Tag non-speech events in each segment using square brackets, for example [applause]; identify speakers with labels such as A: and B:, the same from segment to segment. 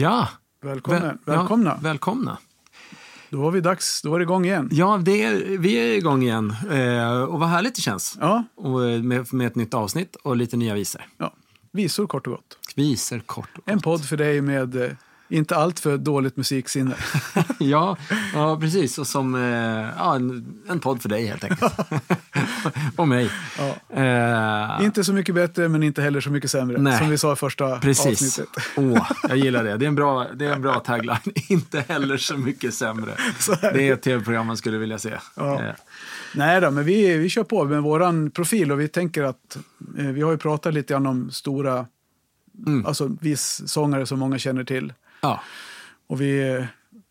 A: Ja,
B: Välkommen.
A: Väl-
B: Välkomna.
A: Ja, välkomna.
B: Då var vi dags, då var det igång igen.
A: Ja, det är, vi är igång igen. Eh, och vad härligt det känns.
B: Ja,
A: Och, eh, med, med ett nytt avsnitt och lite nya visor.
B: ja. Visor kort och gott.
A: Visor kort och
B: En
A: gott.
B: podd för dig med eh, inte allt för dåligt musiksinne. [laughs]
A: ja, ja, precis. Och som eh, ja, en, en podd för dig helt enkelt. [laughs] och mig.
B: Ja.
A: Eh,
B: Inte så mycket bättre, men inte heller så mycket sämre.
A: Nej.
B: Som vi sa i första
A: Precis.
B: avsnittet.
A: Åh, jag gillar det. Det är en bra, det är en bra tagline. [laughs] Inte heller så mycket sämre.
B: Så är
A: Det är ett tv-program man skulle vilja se.
B: Ja.
A: Eh,
B: Nej då, men vi, vi kör på med våran profil och vi tänker att eh, vi har ju pratat lite grann om stora,
A: Mm.
B: alltså viss sångare som många känner till.
A: Ja.
B: Och vi eh,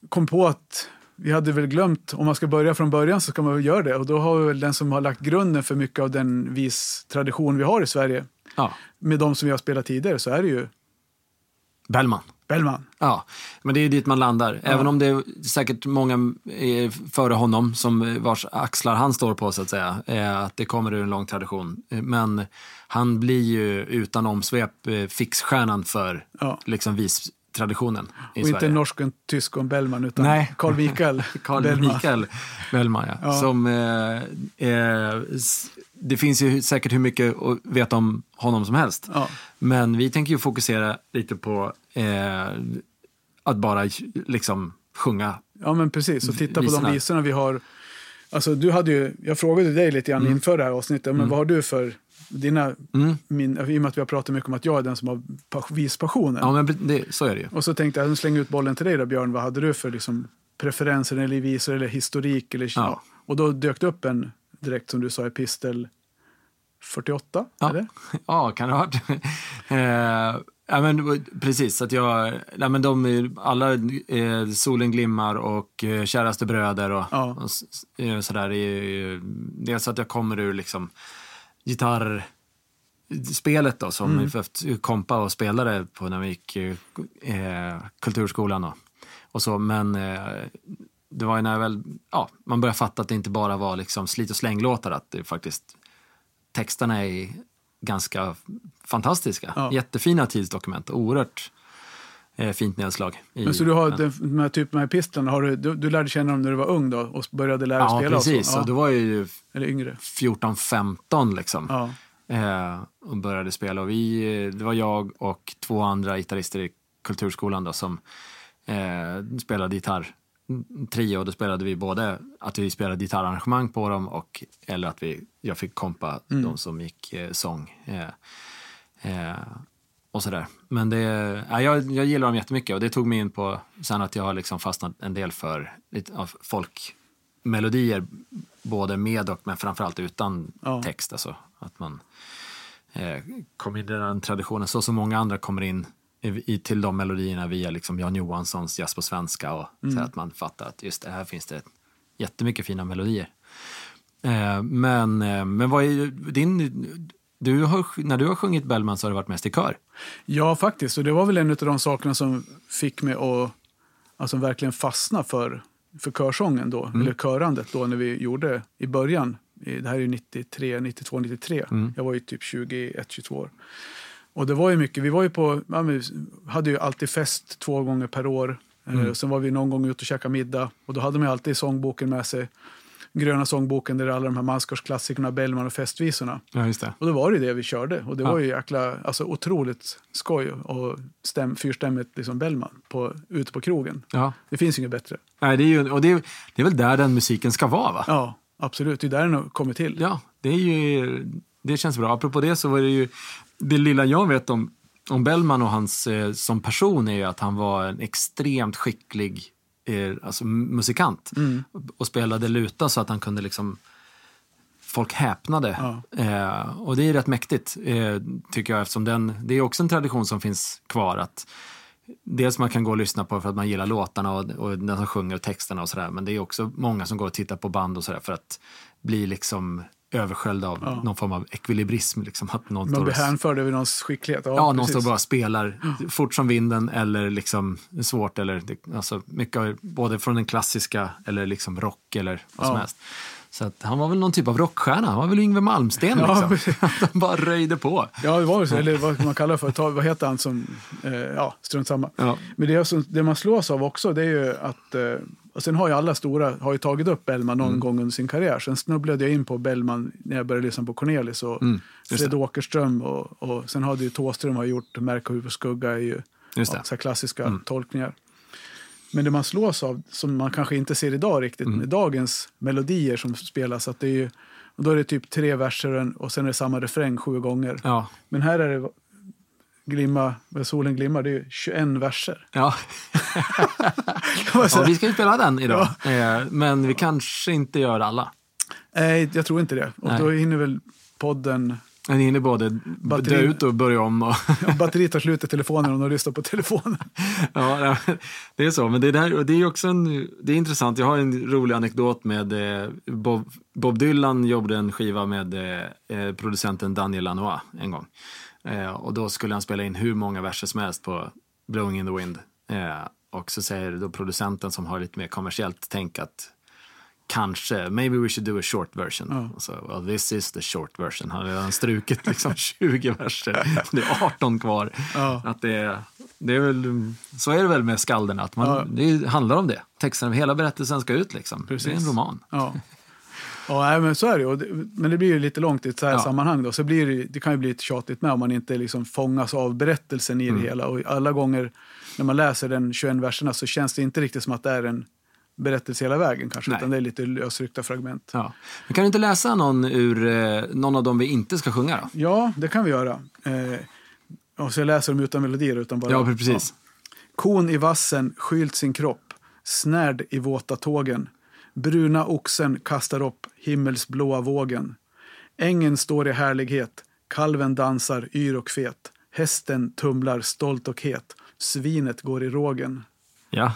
B: kom på att vi hade väl glömt, om man ska börja från början så ska man väl göra det. Och då har vi väl den som har lagt grunden för mycket av den vis tradition vi har i Sverige.
A: ja.
B: Med de som vi har spelat tidigare så är det ju
A: Bellman.
B: Bellman.
A: Ja, men det är ju dit man landar. Även om det är säkert många är före honom som vars axlar han står på så att säga. eh, Att det kommer ur en lång tradition. Eh, Men han blir ju utan omsvep eh, fixstjärnan för
B: Ja.
A: liksom vistraditionen i
B: Och inte
A: Sverige.
B: en norsk och en tysk och en Bellman utan
A: Nej.
B: Carl Michael [laughs]
A: Carl
B: Bellman.
A: Mikael Bellman, ja.
B: Ja.
A: Som, eh, eh, det finns ju säkert hur mycket att veta om honom som helst.
B: Ja.
A: Men vi tänker ju fokusera lite på eh, att bara liksom sjunga.
B: Ja, men precis. Och titta på
A: Visorna.
B: de visorna vi har. Alltså, du hade ju, jag frågade dig lite grann inför det här avsnittet, men vad har du för dina,
A: Mm.
B: min, i och med att vi har pratat mycket om att jag är den som har pa- vispassionen.
A: Ja, men det, så är det ju.
B: Och så tänkte jag, nu slänger ut bollen till dig då Björn, vad hade du för liksom, preferenser eller visor eller historik? Eller,
A: Ja.
B: Och då dök det upp en direkt som du sa, Epistel 48,
A: Ja,
B: eller? [laughs]
A: ja kan det ha varit. [laughs] eh, ja, men, precis, att jag, ja, men de, alla eh, Solen glimmar och eh, Käraste bröder och,
B: Ja.
A: och s- eh, sådär. Dels att jag kommer ur liksom gitarr spelet då som mm. kompa och spelade på när vi gick eh, kulturskolan och, och så. Men eh, det var ju när väl, ja, man började fatta att det inte bara var liksom slit och slänglåtar, att det faktiskt texterna är ganska fantastiska.
B: Ja.
A: Jättefina tidsdokument, oerhört fint nedslag. I,
B: Men så du har den, de här typen av epistlarna, har du, du, du lärde känna dem när du var ung då och började lära
A: Ja,
B: spela?
A: precis.
B: Och så.
A: Och då var jag ju
B: Eller yngre?
A: 14-15 liksom.
B: Ja.
A: Eh, och började spela. Och vi, eh, det var jag och två andra gitarrister i kulturskolan då, som eh, spelade gitarr. Mm, Trio, då spelade vi både att vi spelade gitarrarrangemang på dem och eller att vi, jag fick kompa de som gick eh, sång. Eh, eh, och sådär. Men det, ja, jag, jag gillar dem jättemycket och det tog mig in på sen att jag har liksom fastnat en del för lite av folkmelodier. Både med och men framförallt utan
B: Ja.
A: text. Alltså, att man eh, kom in i den traditionen så som många andra kommer in i, i, till de melodierna via liksom Jan Johanssons Jazz på svenska och så att man fattar att just det här finns det jättemycket fina melodier. Eh, men, eh, men vad är din... Du har, när du har sjungit Bellman så har det varit mest i kör.
B: Ja, faktiskt. Och det var väl en av de sakerna som fick mig att alltså, verkligen fastna för, för körsången då, eller körandet då när vi gjorde i början. Det här är ju 93, 92, 93. Jag var ju typ 21, 22 år. Och det var ju mycket, vi var ju på, ja, vi hade ju alltid fest två gånger per år. Eh, sen var vi någon gång ute och käkade middag och då hade man alltid sångboken med sig. Gröna sångboken där alla de här Mansgårdsklassikerna, Bellman och festvisorna.
A: Ja, just det.
B: Och då var det det vi körde. Och det
A: Ja.
B: var ju jäkla, alltså otroligt skoj och stäm, fyrstämmigt liksom Bellman på, ute på krogen.
A: Ja.
B: Det finns inget bättre.
A: Nej, det är ju, och det är, det är väl där den musiken ska vara, va?
B: Ja, absolut. Det är där den har kommit till.
A: Ja, det, är ju, det känns bra. Apropå det så var det ju, det lilla jag vet om, om Bellman och hans eh, som person är ju att han var en extremt skicklig alltså, musikant. Och spelade luta så att han kunde liksom Folk häpnade.
B: Ja.
A: Eh, och det är rätt mäktigt, eh, tycker jag, eftersom den, det är också en tradition som finns kvar. att Dels man kan gå och lyssna på för att man gillar låtarna och, och den som sjunger och texterna och sådär. Men det är också många som går och tittar på band och sådär för att bli liksom översköljd av någon form av ekvilibrism. Liksom, att någon
B: Man blir hänförd över någons skicklighet. Ja,
A: ja, någon står bara spelar fort som vinden eller liksom svårt. Eller, alltså, mycket både från den klassiska eller liksom rock eller vad som
B: Ja.
A: helst. Så att han var väl någon typ av rockstjärna. Han var väl Yngwie Malmsten
B: Ja,
A: liksom. [laughs] han bara röjde på.
B: Ja, det var så. Eller vad man kallar för. Ta, vad heter han som... Eh, ja, strunt samma.
A: Ja.
B: Men det, som, det man slås av också, det är ju att... Eh, och sen har ju alla stora har ju tagit upp Bellman någon
A: Mm.
B: gång under sin karriär. Sen snubblade jag in på Bellman när jag började lyssna på Cornelis och
A: Mm,
B: Fred
A: det.
B: Åkerström. Och, och sen hade ju Thåström har gjort Märka huvud skugga är ju ja,
A: det. Mm.
B: så klassiska tolkningar. Men det man slås av, som man kanske inte ser idag riktigt,
A: Mm.
B: med dagens melodier som spelas, att det är ju, och då är det typ tre verser och sen är det samma refräng sju gånger.
A: Ja.
B: Men här är det glimma, vad solen glimmar, det är ju 21 verser.
A: Ja. [laughs] Ja, vi ska ju spela den idag. Eh, Men vi kanske inte gör alla.
B: Nej, jag tror inte det. Och
A: Nej.
B: då hinner väl podden,
A: Den hinner både
B: Batteri-
A: dö ut och börja om. Och [laughs]
B: ja, batteriet tar slut i telefonen och de lyssnar på telefonen. [laughs]
A: Ja, ja, det är så. Men det, där, det är också en, det är intressant. Jag har en rolig anekdot med eh, Bob, Bob Dylan jobbade en skiva med eh, producenten Daniel Lanois en gång. Eh, och då skulle han spela in hur många verser som helst på Blowing in the Wind. Eh, och så säger då producenten som har lite mer kommersiellt tänk att kanske, maybe we should do a short version. Och så, well, this is the short version. Han har redan strukit liksom [laughs] 20 verser. [laughs] Det är 18 kvar.
B: Ja.
A: Att det, är- det är väl, så är det väl med skalderna, att man,
B: Ja.
A: det handlar om det. Texten, hela berättelsen ska ut liksom. Det är
B: Precis.
A: en roman.
B: Ja. Ja, men så är det ju. Men det blir ju lite långt i ett så här
A: Ja.
B: sammanhang. Då. Så blir det, det kan ju bli lite tjatigt med om man inte liksom fångas av berättelsen i
A: Mm.
B: det hela. Och alla gånger när man läser den 21 verserna så känns det inte riktigt som att det är en berättelse hela vägen kanske.
A: Nej.
B: Utan det är lite lösryckta fragment.
A: Ja. Men kan du inte läsa någon ur eh, någon av dem vi inte ska sjunga då?
B: Ja, det kan vi göra. Eh, och så jag läser dem utan melodier. Utan bara,
A: Ja, precis.
B: Kon i vassen skylt sin kropp, snärd i våta tågen. Bruna oxen kastar upp himmelsblåa vågen. Ängen står i härlighet, kalven dansar yr och fet. Hästen tumlar stolt och het, svinet går i rågen.
A: Ja.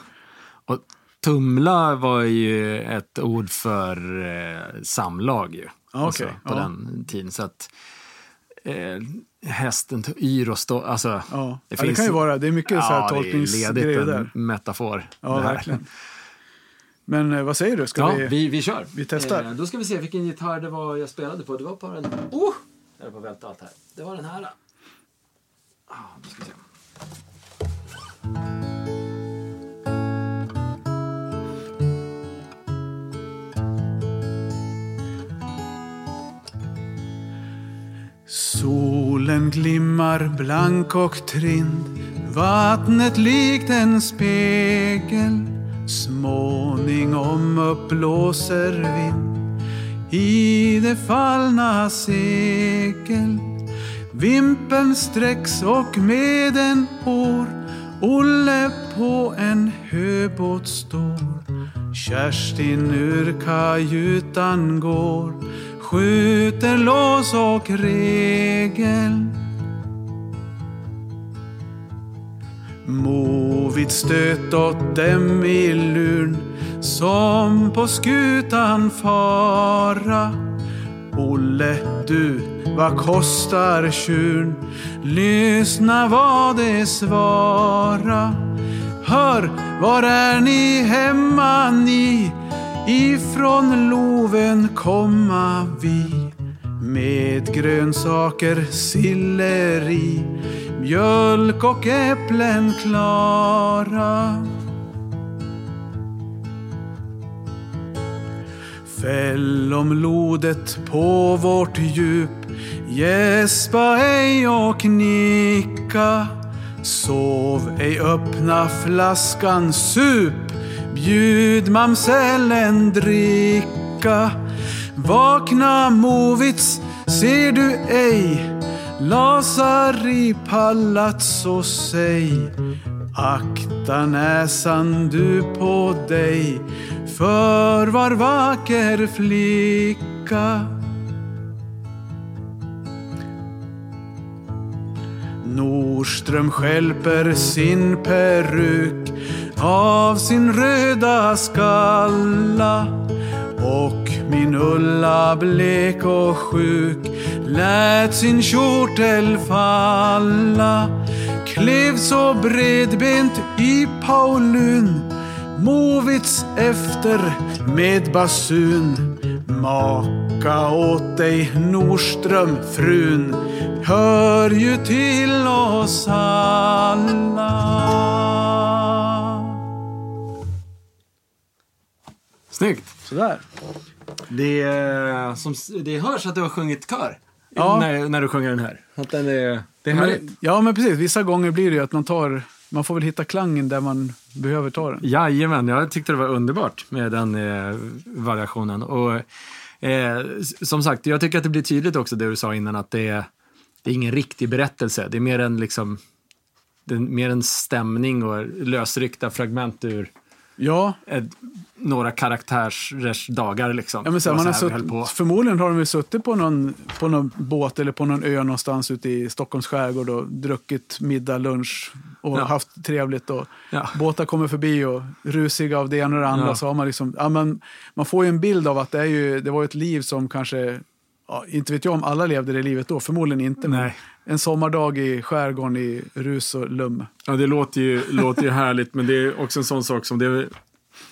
A: Och tumla var ju ett ord för eh, samlag ju.
B: Ja,
A: Alltså,
B: okej.
A: på
B: Ja.
A: den tiden. Så att eh, hästen, yr och stå, alltså.
B: Ja, ja, det kan ju vara, det är mycket så här
A: ja, det är
B: tolkningsgrejer
A: ledigt
B: där.
A: en metafor.
B: Ja,
A: det
B: verkligen. Men eh, vad säger du, ska
A: Ja,
B: vi...
A: vi, vi kör.
B: vi testar.
A: Eh, då ska vi se vilken gitarr det var jag spelade på. Det var på den... Oh! Jag är på välta allt här. Det var den här. Ah, nu ska vi se.
B: Solen glimmar blank och trind Vattnet likt en spegel Småningom uppblåser vind I det fallna sekel. Vimpeln sträcks och med en år Olle på en höbåt står Kerstin ur kajutan går Skjuter lås och regel Må vid stöt åt dem i lurn som på skutan fara Olle, du, vad kostar tjurn? Lyssna vad det svara Hör, var är ni hemma ni? Ifrån Loven komma vi med grönsaker, silleri, mjölk och äpplen klara. Fäll om lodet på vårt djup, gäspa ej och nicka. Sov ej, öppna flaskan, sup, bjud mamsellen dricka. Vakna Movits, ser du ej? Lasar i palazzo säg Akta näsan du på dig för var vacker flicka Norström skälper sin peruk av sin röda skalla och min Ulla blek och sjuk lät sin kjortel falla klev så bredbent i Paulun Movits efter med basun Maka åt dig Norström, frun, hör ju till oss alla.
A: Snyggt!
B: Sådär.
A: Det, är, som, det hörs att du har sjungit kör
B: Ja.
A: när, när du sjunger den här. Att den är, det är
B: Men,
A: härligt.
B: ja, men precis. Vissa gånger blir det ju att man tar... Man får väl hitta klangen där man behöver ta den.
A: Jajamän, jag tyckte det var underbart med den eh, variationen. Och, eh, som sagt, jag tycker att det blir tydligt också det du sa innan att det är, det är ingen riktig berättelse. Det är mer en, liksom, det mer en stämning och lösryckta fragment ur
B: Ja,
A: ett, några karaktärers dagar. Liksom.
B: Ja, men så man
A: så höll
B: sutt, förmodligen har de väl suttit på någon, på någon båt eller på någon ö någonstans ute i Stockholms skärgård och druckit middag, lunch och
A: Ja.
B: haft trevligt. Och
A: Ja.
B: Båtar kommer förbi och rusiga av det ena och det andra.
A: Ja.
B: Så har man, liksom, ja, men, man får ju en bild av att det, är ju, det var ett liv som kanske, ja, inte vet jag om alla levde det livet då, förmodligen inte. Men
A: Nej.
B: en sommardag i skärgården i rus och lum.
A: Ja, det låter ju, låter ju härligt, men det är också en sån sak som det är,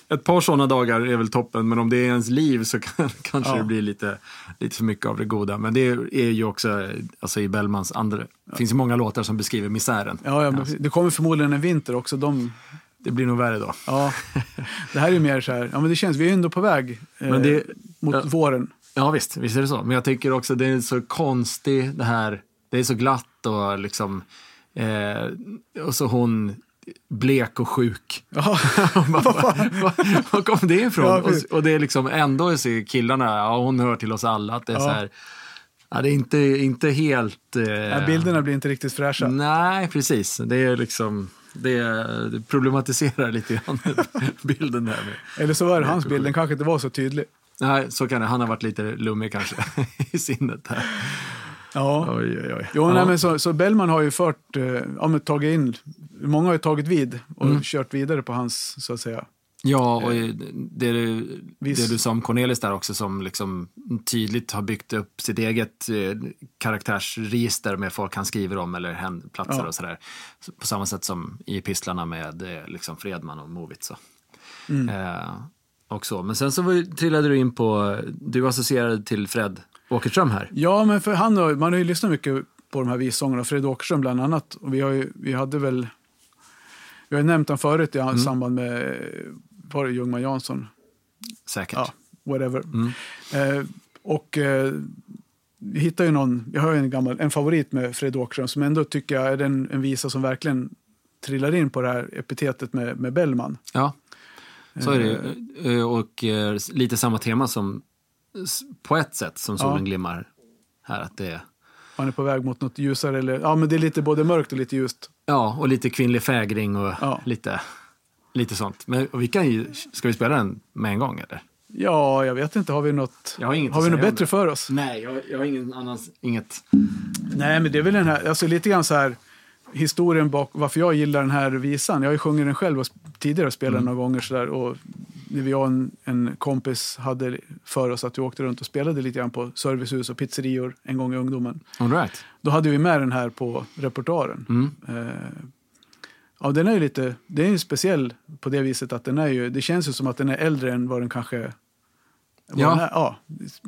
A: ett par sådana dagar är väl toppen, men om det är ens liv så [laughs] kan, kanske
B: Ja.
A: det blir lite, lite för mycket av det goda. Men det är ju också, alltså i Bellmans andra, det finns ju många låtar som beskriver misären.
B: Ja, ja, det kommer förmodligen en vinter också. De,
A: Det blir nog värre då.
B: ja, [laughs] det här är ju mer så här, ja men det känns, vi är ändå på väg eh,
A: det-
B: mot
A: ja.
B: våren.
A: Ja visst, visst är det så. Men jag tycker också det är så konstigt det här, det är så glatt och liksom, eh, och så hon blek och sjuk.
B: Ja. [laughs] [laughs]
A: Var, kom det ifrån?
B: Ja,
A: och, och det är liksom ändå så killarna, ja hon hör till oss alla, att det är
B: Ja.
A: så här, ja det är inte, inte helt... Eh,
B: Ja, bilderna blir inte riktigt fräscha.
A: Nej, precis. Det är liksom, det, det problematiserar lite grann [laughs] bilden där med.
B: Eller så var det hans bild, den kanske inte var så tydlig.
A: Nej, så kan det. Han har varit lite lummig kanske [laughs] i sinnet här.
B: Ja.
A: Oj, oj, oj.
B: Jo,
A: ja.
B: nej, men så, så Bellman har ju fört, eh, ja, tagit in, många har ju tagit vid och
A: Mm.
B: kört vidare på hans, så att säga.
A: Ja, och det, du-
B: Visst.
A: det du sa om Cornelis där också som liksom tydligt har byggt upp sitt eget eh, karaktärsregister med folk han skriver om eller händelser
B: Ja.
A: och sådär. Så På samma sätt som i epistlarna med eh, liksom Fredman och Movit. Så.
B: Mm.
A: Eh, och så. Men sen så var, trillade du in på, du associerade till Fred Åkerström här.
B: Ja, men för han har, man har ju lyssnat mycket på de här vissångerna, Fred Åkerström bland annat. Och vi, har ju, vi hade väl, vi har nämnt honom förut i
A: Mm.
B: samband med, var det Ljungman Jansson?
A: Säkert.
B: Ja, whatever.
A: Mm.
B: Eh, och eh, hittar ju någon, jag har en gammal, en favorit med Fred Åkerström som ändå tycker jag är en, en visa som verkligen trillar in på det här epitetet med, med Bellman.
A: Ja, så är det ju. Eh, Och eh, lite samma tema som på ett sätt som solen
B: Ja.
A: glimmar här. Att det är,
B: Han är på väg mot något ljusare, eller ja men det är lite både mörkt och lite ljust.
A: ja, och lite kvinnlig fägring och
B: Ja.
A: lite, lite sånt. Men vi kan ju, ska vi spela den med en gång eller?
B: Ja, jag vet inte, har vi något,
A: har
B: har vi något bättre för oss?
A: Nej, jag, jag har ingen annan, inget.
B: Nej, men det är väl den här, alltså lite grann så här historien bak varför jag gillar den här visan. Jag har ju sjungit den själv och tidigare och spelat den några gånger sådär. Och när vi och en, en kompis hade för oss att vi åkte runt och spelade lite grann på servicehus och pizzerior en gång i ungdomen.
A: All right.
B: Då hade vi med den här på repertoaren.
A: Mm.
B: Eh, ja, den är ju lite, det är ju speciell på det viset att den är ju, det känns ju som att den är äldre än vad den kanske
A: Ja.
B: den är, ja,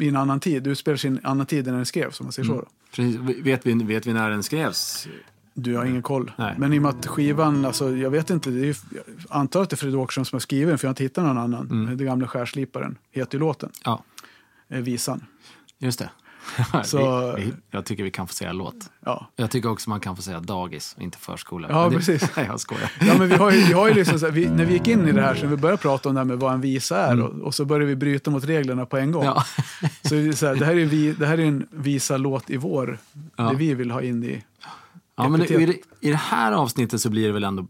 B: i en annan tid. Du spelar sin annan tid än den skrevs, om man säger så. Då.
A: Precis. Vet, vi, vet vi när den skrevs?
B: Du har ingen koll.
A: Nej.
B: Men i och med att skivan, alltså, jag vet inte, det är ju, jag antar att det är Fred Åkerström som har skrivit den för jag har inte hittat någon annan.
A: Mm.
B: Den gamla skärsliparen heter ju låten,
A: Ja,
B: eh, visan.
A: just det. [laughs]
B: Så-
A: vi, vi, jag tycker vi kan få säga låt.
B: Ja.
A: Jag tycker också man kan få säga dagis och inte förskola.
B: Ja,
A: det,
B: precis. [laughs]
A: Nej, jag skojar.
B: Ja, men vi har ju, vi har ju liksom här, vi, när vi gick in i det här så vi började prata om det här med vad en visa är och, och så började vi bryta mot reglerna på en gång.
A: Mm. Ja.
B: Så, det så här, det, här är en vi, det här är en visa-låt i vår,
A: Ja.
B: det vi vill ha in i.
A: Ja, men i, det- i det här avsnittet så blir det väl ändå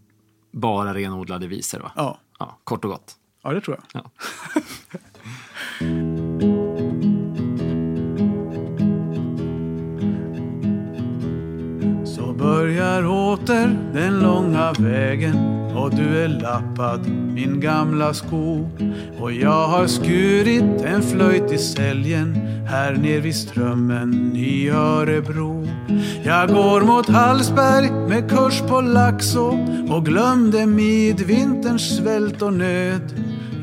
A: bara renodlade visor, va?
B: Ja,
A: Ja, kort och gott.
B: ja det tror jag.
A: Ja.
B: Så börjar åter den långa vägen och du är lappad min gamla sko och jag har skurit en flöjt i säljen här ner vid strömmen i Örebro. Jag går mot Hallsberg med kurs på Laxå och glömde midvinterns svält och nöd.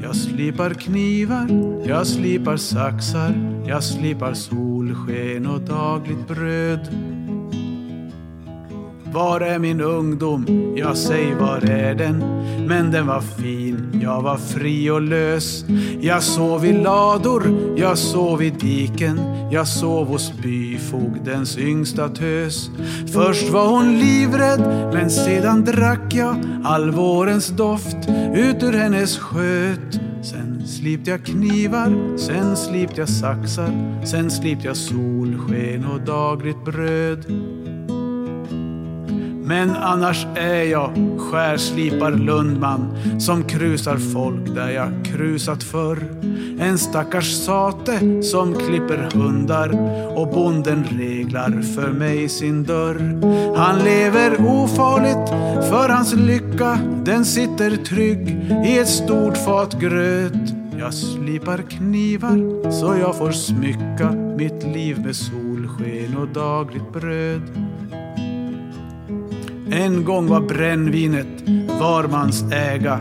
B: Jag slipar knivar, jag slipar saxar, jag slipar solsken och dagligt bröd. Var är min ungdom? Jag säg var är den? Men den var fin, jag var fri och lös. Jag sov i lador, jag sov i diken. Jag sov hos byn byfogdens yngsta tös. Först var hon livrädd, men sedan drack jag all vårens doft ut ur hennes sköt. Sen slipte jag knivar, sen slipte jag saxar, sen slipte jag solsken och dagligt bröd. Men annars är jag skärslipar Lundman som krusar folk där jag krusat förr. En stackars sate som klipper hundar och bonden reglar för mig sin dörr. Han lever ofarligt för hans lycka den sitter trygg i ett stort fat gröt. Jag slipar knivar så jag får smycka mitt liv med solsken och dagligt bröd. En gång var brännvinet var mans äga,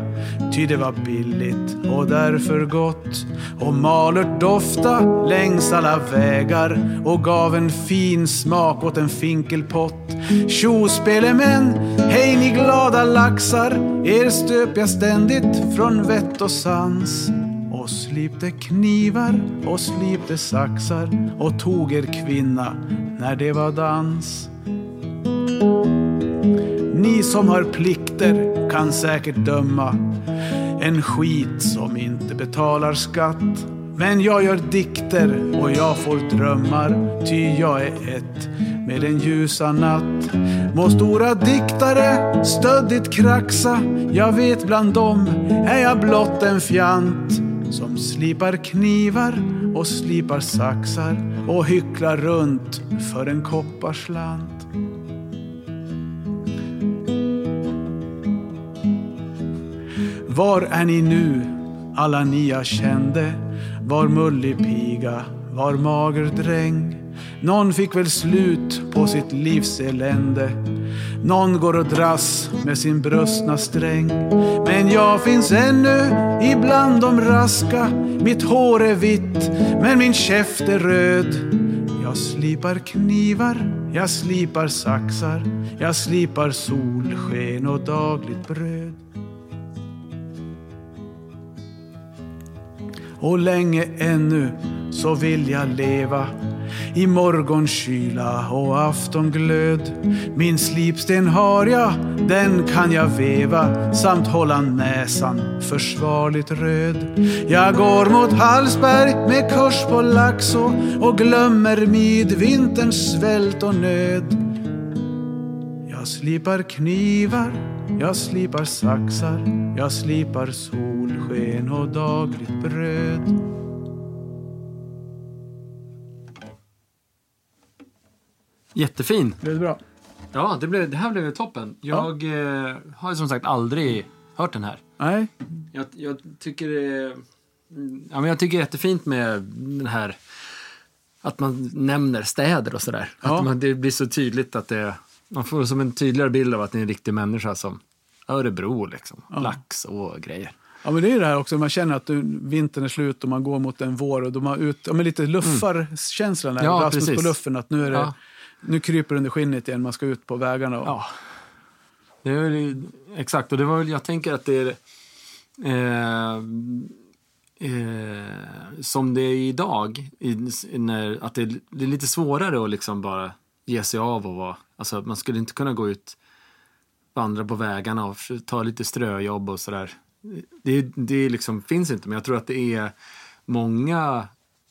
B: ty det var billigt och därför gott. Och malört dofta längs alla vägar och gav en fin smak åt en finkelpott. Tjo spelemän, hej ni glada laxar, er stöp jag ständigt från vett och sans. Och slipte knivar och slipte saxar och tog er kvinna när det var dans. Ni som har plikter kan säkert döma en skit som inte betalar skatt. Men jag gör dikter och jag får drömmar ty jag är ett med den ljusa natt. Må stora diktare stöddigt kraxa, jag vet bland dem är jag blott en fjant som slipar knivar och slipar saxar och hycklar runt för en kopparslant. Var är ni nu, alla ni jag kände? Var mullig piga, var mager dräng? Någon fick väl slut på sitt livs elände. Någon går och dras med sin brustna sträng. Men jag finns ännu ibland de raska. Mitt hår är vitt, men min käft är röd. Jag slipar knivar, jag slipar saxar. Jag slipar solsken och dagligt bröd. Och länge ännu så vill jag leva i morgonkyla och aftonglöd. Min slipsten har jag, den kan jag veva samt hålla näsan försvarligt röd. Jag går mot Hallsberg med kurs på Laxå och glömmer midvinterns svält och nöd. Jag slipar knivar, jag slipar saxar, jag slipar solsken och dagligt bröd.
A: Jättefin.
B: Blev det bra?
A: Ja, det, blev, det här blev toppen. Jag eh, har som sagt aldrig hört den här.
B: Nej,
A: Jag, jag tycker det mm, ja, men jag tycker det är jättefint med den här att man nämner städer och sådär.
B: Ja.
A: Att man, det blir så tydligt att det man får som en tydligare bild av att det är en riktig människa som Örebro liksom. Lax och grejer.
B: Ja, men det är ju det här också, man känner att du, vintern är slut och man går mot en vår och de har ut, ja, men lite luffarkänslan, där,
A: Ja,
B: Rasmus på luffen, att nu, är det,
A: Ja.
B: nu kryper det under skinnet igen, man ska ut på vägarna. Och,
A: Ja. Det är väl, exakt, och det var väl, jag tänker att det är eh, eh, som det är idag, i, när, att det, är- det är lite svårare att liksom bara ge sig av och vara, alltså man skulle inte kunna gå ut, vandra på vägarna och ta lite ströjobb och sådär. Det, det liksom, finns inte, men jag tror att det är många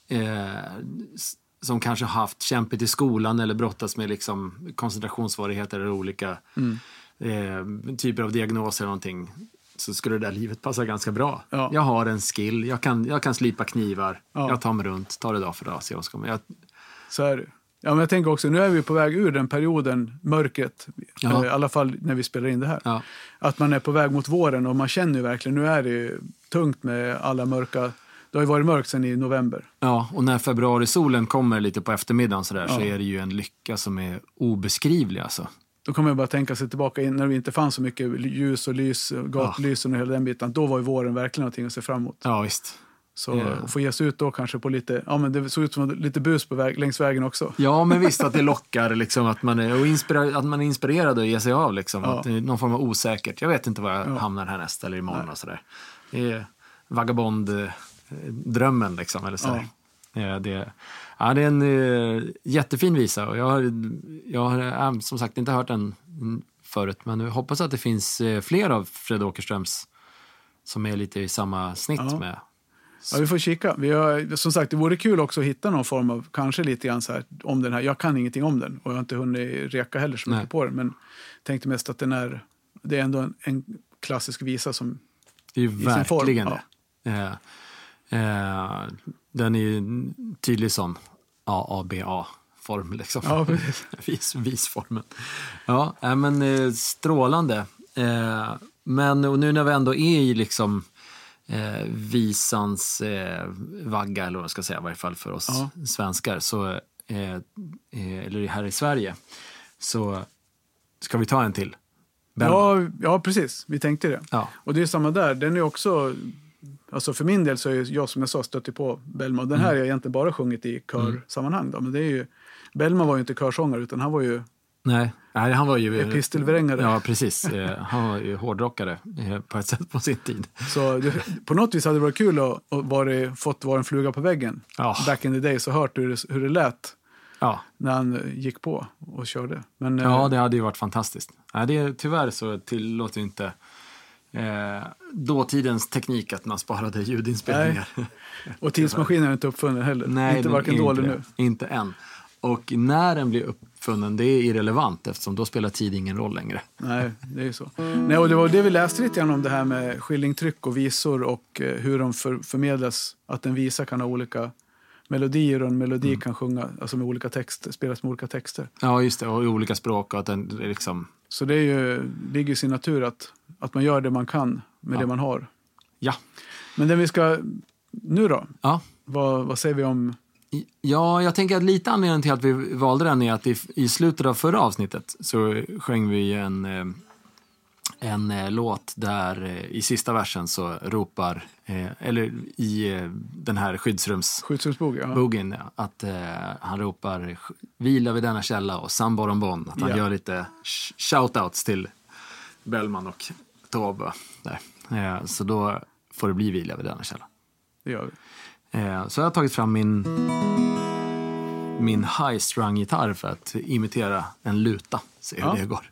A: eh, som kanske har haft kämpigt i skolan eller brottats med liksom koncentrationssvårigheter eller olika eh, typer av diagnoser eller någonting så skulle det där livet passa ganska bra.
B: Ja.
A: Jag har en skill, jag kan, jag kan slipa knivar,
B: Ja.
A: jag tar mig runt, tar det dag för dag. Så jag ska, jag,
B: Så är det. Ja, men jag tänker också, nu är vi på väg ur den perioden, mörkret,
A: Ja.
B: eh, i alla fall när vi spelar in det här.
A: ja,
B: Att man är på väg mot våren och man känner verkligen, nu är det tungt med alla mörka, det har ju varit mörkt sedan i november.
A: ja, och när februarisolen kommer lite på eftermiddagen så, där, så
B: Ja.
A: är det ju en lycka som är obeskrivlig. Alltså.
B: Då kommer jag bara tänka sig tillbaka in när det inte fanns så mycket ljus och lys, gatlysen och hela den biten. Då var ju våren verkligen någonting att se fram emot.
A: Ja, visst.
B: Så yeah. få ge sig ut då kanske på lite, ja men det såg ut som lite bus på väg, längs vägen också.
A: Ja, men visst att det lockar liksom att man är, och inspira, att man är inspirerad att ge sig av liksom. Ja. Att det är någon form av osäkert. Jag vet inte var jag ja. hamnar härnäst eller imorgon Nej. och sådär. Det är vagabond-drömmen liksom, eller så. Ja. Det, ja, det är en uh, jättefin visa och jag har, jag har äh, som sagt inte hört den förut, men jag hoppas att det finns fler av Fred Åkerströms som är lite i samma snitt ja. med
B: Ja, vi får kika. Vi har, som sagt, det vore kul också att hitta någon form av, kanske lite grann så här, om den här. Jag kan ingenting om den och jag har inte hunnit reka heller så mycket Nej. på den. Men tänkte mest att den är, det är ändå en, en klassisk visa som
A: Det är ju verkligen det. Ja. Eh, eh, den är ju tydlig sån AABA-form liksom.
B: Ja. [laughs]
A: Vis, visformen. Ja, äh, men eh, strålande. Eh, men och nu när vi ändå är i liksom eh, visans eh, vagga, eller vad man ska säga, i varje fall för oss ja. svenskar, så, eh, eh, eller här i Sverige, så ska vi ta en till.
B: Ja, ja, precis. Vi tänkte det.
A: Ja.
B: Och det är samma där. Den är också... Alltså för min del så är jag som jag sa stött på Bellman. Den här mm. har jag egentligen bara sjungit i körsammanhang. Då. Men det är ju, Bellman var ju inte körsångare utan han var ju
A: Nej, Nej han var ju...
B: Epistelvrängare.
A: Ja, precis. Eh, han var ju hårdrockare eh, på ett sätt på sin tid.
B: Så det, på något vis hade det varit kul att, att vara, fått vara en fluga på väggen. Ja. Back in the days och hört hur det, hur det lät ja. när han gick på och körde. Men,
A: ja, eh, det hade ju varit fantastiskt. Nej, det, tyvärr så tillåter inte eh, dåtidens teknik att man sparade ljudinspelningar.
B: Nej. Och tidsmaskinen är inte uppfunnen heller.
A: Nej,
B: inte varken då eller nu.
A: Inte än. Och när den blir uppfunnen, det är irrelevant eftersom då spelar tid ingen roll längre.
B: Nej, det är så. Nej, och det var det vi läste lite grann om det här med skillingtryck och visor och eh, hur de för, förmedlas. Att en visa kan ha olika melodier och en melodi mm. kan sjunga, alltså med olika texter, spelas med olika texter.
A: Ja, just det, och i olika språk. Och att den liksom...
B: Så det är ju, ligger i sin natur att, att man gör det man kan med ja. det man har.
A: Ja.
B: Men den vi ska, nu då?
A: Ja.
B: Vad, vad säger vi om
A: Ja, jag tänker att lite anledningen till att vi valde den är att i, i slutet av förra avsnittet så sjöng vi en, eh, en eh, låt där eh, i sista versen så ropar, eller i den här skyddsrums...
B: Skyddsrumsbogen,
A: ja. Att han ropar vila vid denna källa och samborombon. Att han ja. gör lite shoutouts till Bellman och Taube. så då får det bli vila vid denna källa.
B: Det gör vi.
A: Eh, så jag har tagit fram min, min high-strung-gitarr för att imitera en luta. Se hur ja. det går.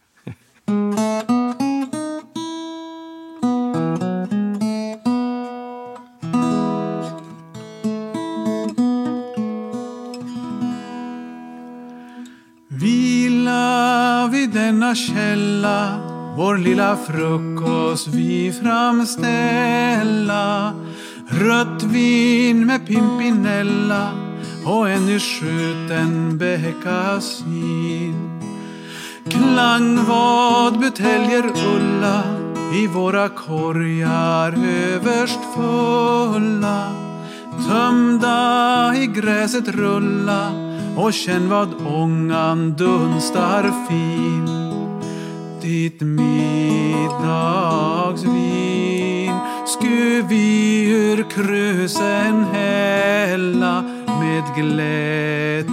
B: Vila vid denna källa vår lilla frukost vi framställa Rött vin med Pimpinella och en nyskjuten beckasin. Klangvad buteljer Ulla i våra korgar överst fulla. Tömda i gräset rulla och känn vad ångan dunstar fin. Ditt middagsvin vi ur krusen hälla med glättig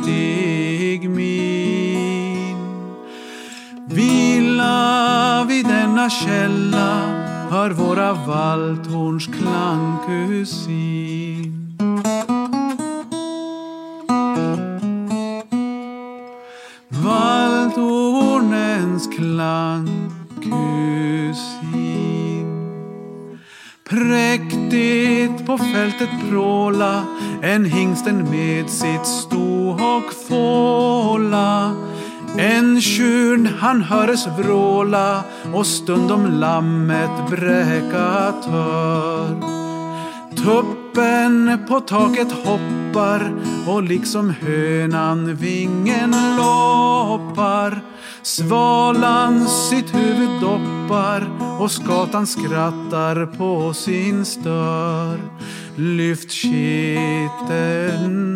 B: min. Vila vid denna källa hör våra valthorns klangkusin. Valthornens klang Präktigt på fältet pråla en hingsten med sitt sto och fåla. En tjurn han höres vråla och stundom lammet bräka tör. Tuppen på taket hoppar och liksom hönan vingen loppar Svalan sitt huvud doppar och skatan skrattar på sin stör. Lyft kitteln,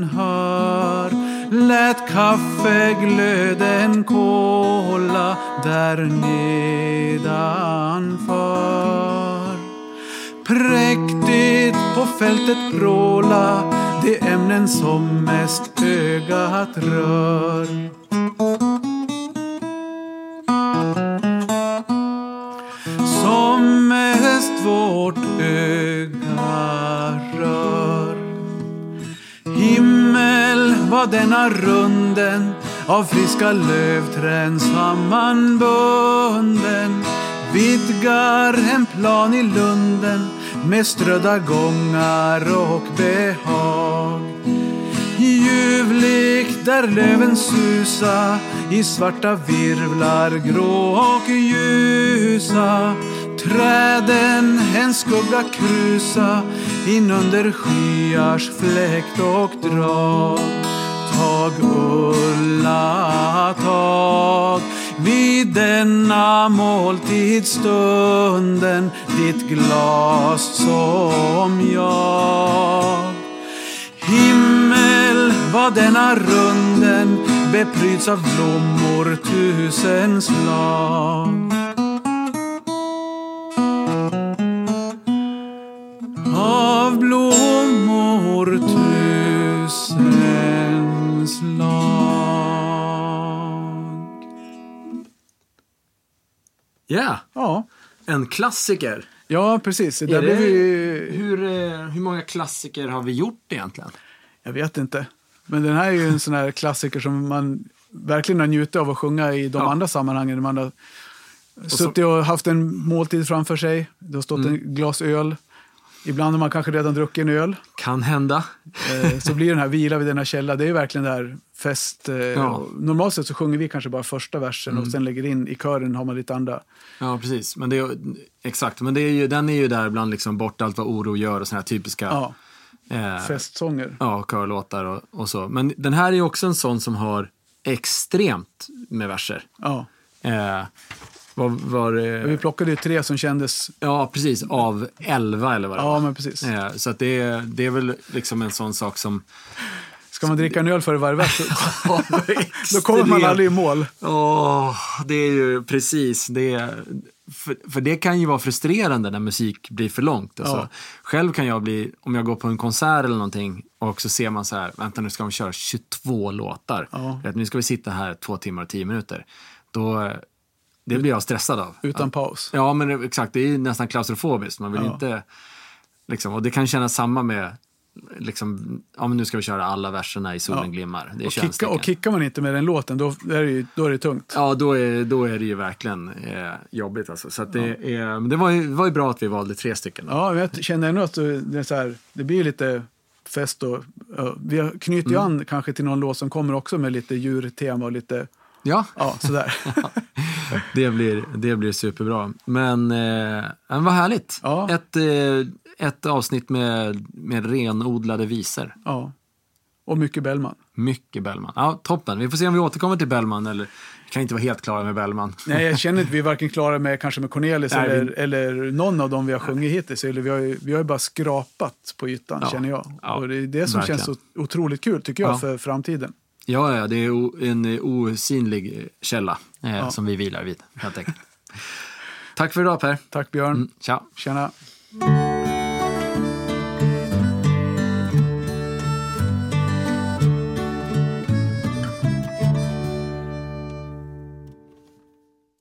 B: hör lät kaffeglöden kola där nedanför. Präktigt på fältet bråla de ämnen som mest ögat rör. Var denna runden av friska lövträn sammanbunden vidgar en plan i lunden med strödda gångar och behag. Ljuvligt där löven susa i svarta virvlar grå och ljusa. Träden en skugga krusa in under skyars fläkt och drag. Tag Ulla, tag. Vid denna måltidsstunden ditt glas som jag. Himmel vad denna runden bepryds av blommor tusen slag.
A: Klassiker.
B: ja precis.
A: Det,
B: vi,
A: hur, eh, hur många klassiker har vi gjort egentligen?
B: jag vet inte. Men den här är ju en sån här klassiker som man verkligen har njutit av att sjunga i de
A: Ja.
B: andra sammanhangen. Man har suttit och haft en måltid framför sig. Det har stått
A: Mm.
B: en glas öl. Ibland har man kanske redan druckit en öl.
A: Kan hända.
B: Eh, så blir den här vila vid denna källa, det är verkligen det här fest. Eh,
A: Ja.
B: Normalt sett så sjunger vi kanske bara första versen
A: Mm.
B: och sen lägger in i kören har man lite andra.
A: Ja, precis. Men det är, exakt, men det är ju, den är ju där bland liksom bort allt vad oro gör och såna här typiska
B: Ja,
A: eh,
B: festsånger.
A: ja, körlåtar och, och så. Men den här är ju också en sån som har extremt med verser.
B: Ja.
A: Eh, var, var,
B: Vi plockade ju tre som kändes,
A: ja, precis. Av elva eller vad det
B: ja
A: var.
B: men precis.
A: Eh, så att det, är- det är väl liksom en sån sak som...
B: Ska man dricka en öl före varje vers, [laughs]
A: Ja,
B: då kommer man aldrig i mål.
A: Åh, det är ju precis det. För, för det kan ju vara frustrerande när musik blir för långt. Alltså,
B: Ja.
A: Själv kan jag bli, om jag går på en konsert eller någonting och så ser man så här, vänta nu ska de köra 22 låtar.
B: Ja.
A: Vet, nu ska vi sitta här två timmar och tio minuter. Då, det blir jag stressad av.
B: Utan paus.
A: Ja, men exakt. Det är nästan klaustrofobiskt. Man vill
B: Ja.
A: inte... Liksom, och det kan kännas samma med... Liksom, ja, men nu ska vi köra alla verserna i Solen
B: Ja.
A: glimmar. Det är
B: Och, kicka, och kickar man inte med den låten, då är det, ju, då är det tungt.
A: Ja, då är, då är det ju verkligen eh, jobbigt. Alltså. Så det, är, men det, var ju, det var ju bra att vi valde tre stycken.
B: Ja, men jag känner ändå att det, är så här, det blir lite fest och ja, vi knyter ju
A: Mm.
B: an kanske till någon låt som kommer också med lite djurtema och lite,
A: Ja,
B: ja sådär. [laughs] [laughs]
A: det blir, det blir superbra. Men, eh, men vad härligt.
B: Ja.
A: Ett, eh, ett avsnitt med, med renodlade visor.
B: ja. Och mycket Bellman.
A: Mycket Bellman. Ja, toppen. Vi får se om vi återkommer till Bellman. Eller vi kan inte vara helt klara med Bellman.
B: Nej, jag känner inte vi är [laughs] varken klara med kanske med Cornelis
A: Nej,
B: eller,
A: vi-
B: eller någon av dem vi har sjungit hittills. Eller vi, har ju, vi har ju bara skrapat på ytan,
A: Ja.
B: känner jag.
A: Ja,
B: och det är det som
A: verkligen.
B: känns så otroligt kul, tycker jag,
A: Ja.
B: för framtiden.
A: Ja, ja, det är en eh, osynlig eh, källa eh,
B: Ja.
A: som vi vilar vid, helt enkelt. Tack för idag Per.
B: Tack Björn.
A: Mm, tja.
B: Tjena.